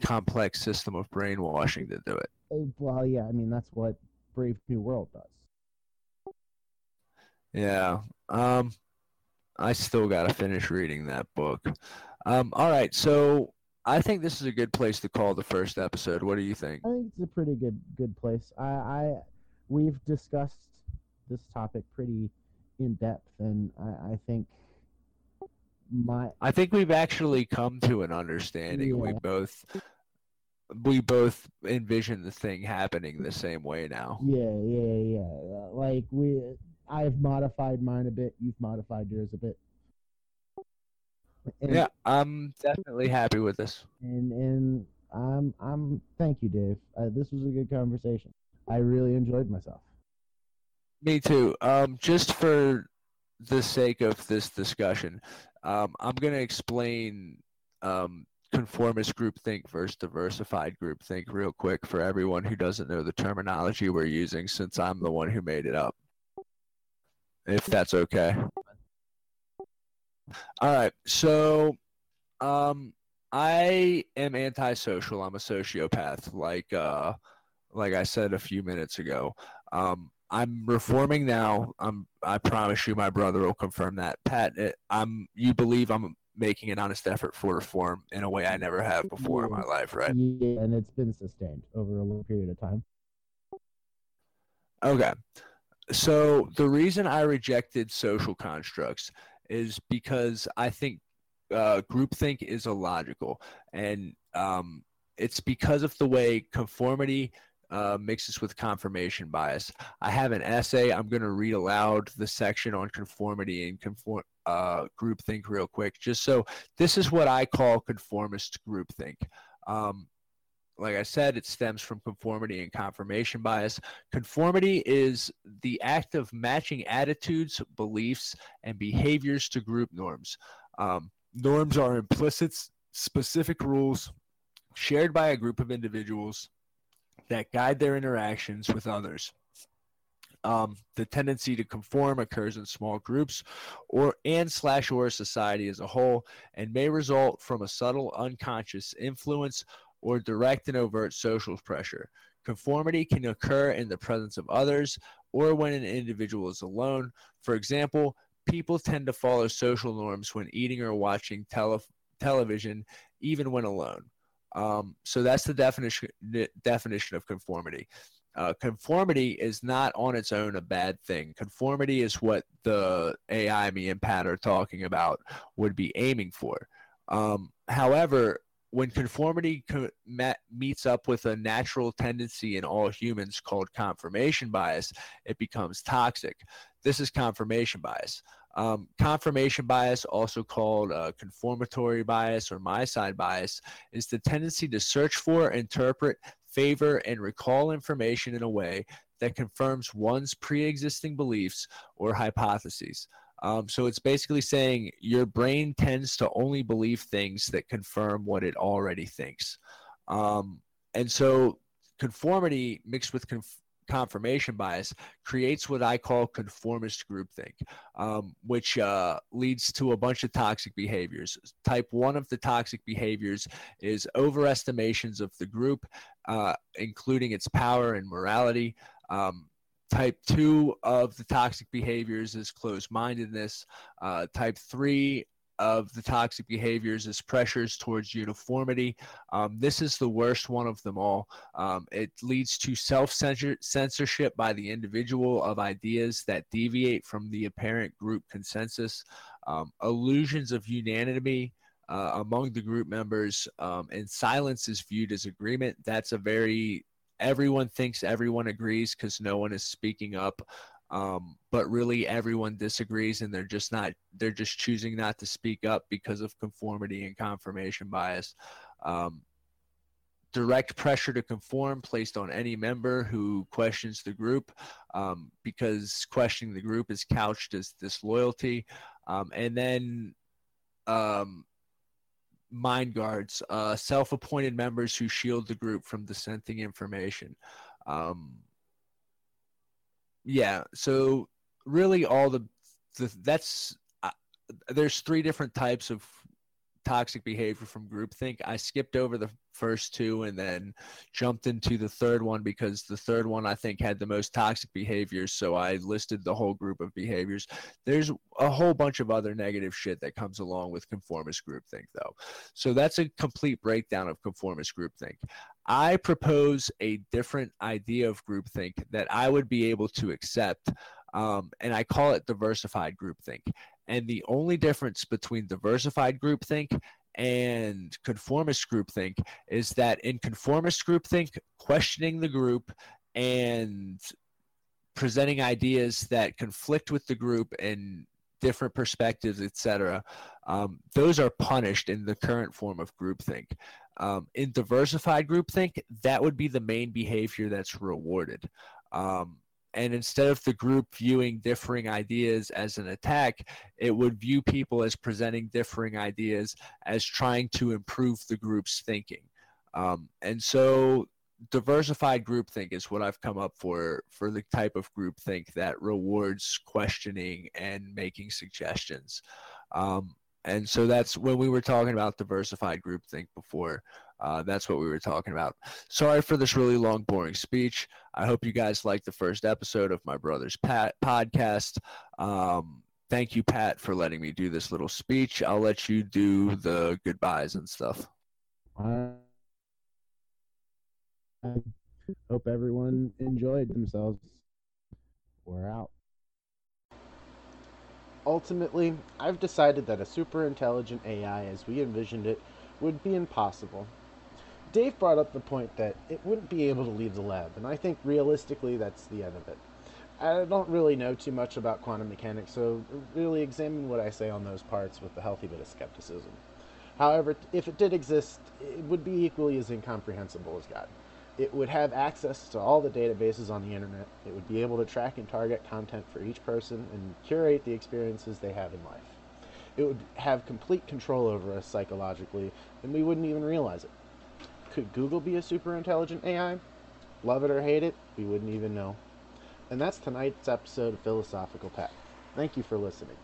complex system of brainwashing to do it. Oh, well, yeah, I mean that's what Brave New World does. Yeah. Um, I still got to finish reading that book. Um, all right, so I think this is a good place to call the first episode. What do you think? I think it's a pretty good good place. I, I we've discussed this topic pretty in depth, and I, I think my I think we've actually come to an understanding. We both we both envision the thing happening the same way now. yeah yeah yeah like we I've modified mine a bit. You've modified yours a bit. And, Yeah, I'm definitely happy with this. and and I'm I'm thank you, Dave. Uh, this was a good conversation. I really enjoyed myself. Me too. Um, just for the sake of this discussion, um, I'm going to explain um, conformist groupthink versus diversified groupthink real quick for everyone who doesn't know the terminology we're using, since I'm the one who made it up. If that's okay. All right. So, um, I am antisocial. I'm a sociopath, like uh, like I said a few minutes ago. Um, I'm reforming now. I'm. I promise you, my brother will confirm that. Pat, it, I'm. You believe I'm making an honest effort for reform in a way I never have before in my life, right? Yeah, and it's been sustained over a long period of time. Okay. So the reason I rejected social constructs is because I think uh, groupthink is illogical, and um, it's because of the way conformity uh, mixes with confirmation bias. I have an essay. I'm going to read aloud the section on conformity and conform uh, groupthink real quick, just so this is what I call conformist groupthink. Um, like I said, it stems from conformity and confirmation bias. Conformity is the act of matching attitudes, beliefs, and behaviors to group norms. Um, norms are implicit, specific rules shared by a group of individuals that guide their interactions with others. Um, the tendency to conform occurs in small groups or and slash or society as a whole and may result from a subtle unconscious influence or direct and overt social pressure. Conformity can occur in the presence of others or when an individual is alone. For example, people tend to follow social norms when eating or watching tele- television, even when alone. Um, so that's the definition the definition of conformity. Uh, conformity is not on its own a bad thing. Conformity is what the AI me and Pat are talking about would be aiming for. Um, however, when conformity co- met, meets up with a natural tendency in all humans called confirmation bias, it becomes toxic. This is confirmation bias. Um, confirmation bias, also called uh, confirmatory bias or my side bias, is the tendency to search for, interpret, favor, and recall information in a way that confirms one's pre existing beliefs or hypotheses. Um, so it's basically saying your brain tends to only believe things that confirm what it already thinks. Um, and so conformity mixed with conf- confirmation bias creates what I call conformist groupthink, um, which uh, leads to a bunch of toxic behaviors. Type one of the toxic behaviors is overestimations of the group, uh, including its power and morality. Um, type two of the toxic behaviors is closed mindedness. Uh, type three of the toxic behaviors is pressures towards uniformity. Um, this is the worst one of them all. Um, it leads to self censorship by the individual of ideas that deviate from the apparent group consensus, um, illusions of unanimity. Uh, among the group members, um, and silence is viewed as agreement. That's a very everyone thinks everyone agrees because no one is speaking up um, but really everyone disagrees and they're just not they're just choosing not to speak up because of conformity and confirmation bias. Um, direct pressure to conform placed on any member who questions the group um, because questioning the group is couched as disloyalty um, and then um, mind guards, uh, self appointed members who shield the group from dissenting information. Um, yeah, so really all the, the that's uh, there's three different types of toxic behavior from groupthink. I skipped over the first two and then jumped into the third one because the third one I think had the most toxic behaviors. So I listed the whole group of behaviors. There's a whole bunch of other negative shit that comes along with conformist groupthink, though. So that's a complete breakdown of conformist groupthink. I propose a different idea of groupthink that I would be able to accept. Um, and I call it diversified groupthink. And the only difference between diversified groupthink and conformist groupthink is that in conformist groupthink, questioning the group and presenting ideas that conflict with the group and different perspectives, etc., um, those are punished in the current form of groupthink. Um, in diversified groupthink, that would be the main behavior that's rewarded. Um, and instead of the group viewing differing ideas as an attack, it would view people as presenting differing ideas as trying to improve the group's thinking. Um, and so diversified groupthink is what I've come up for for the type of groupthink that rewards questioning and making suggestions. Um, and so that's when we were talking about diversified groupthink before. Uh, that's what we were talking about. Sorry for this really long, boring speech. I hope you guys liked the first episode of my brother's Pat podcast. Um, thank you, Pat, for letting me do this little speech. I'll let you do the goodbyes and stuff. I hope everyone enjoyed themselves. We're out. Ultimately, I've decided that a super intelligent AI as we envisioned it would be impossible. Dave brought up the point that it wouldn't be able to leave the lab, and I think realistically that's the end of it. I don't really know too much about quantum mechanics, so really examine what I say on those parts with a healthy bit of skepticism. However, if it did exist, it would be equally as incomprehensible as God. It would have access to all the databases on the internet. It would be able to track and target content for each person and curate the experiences they have in life. It would have complete control over us psychologically, and we wouldn't even realize it. Could Google be a super intelligent AI? Love it or hate it, we wouldn't even know. And that's tonight's episode of Philosophical Pat. Thank you for listening.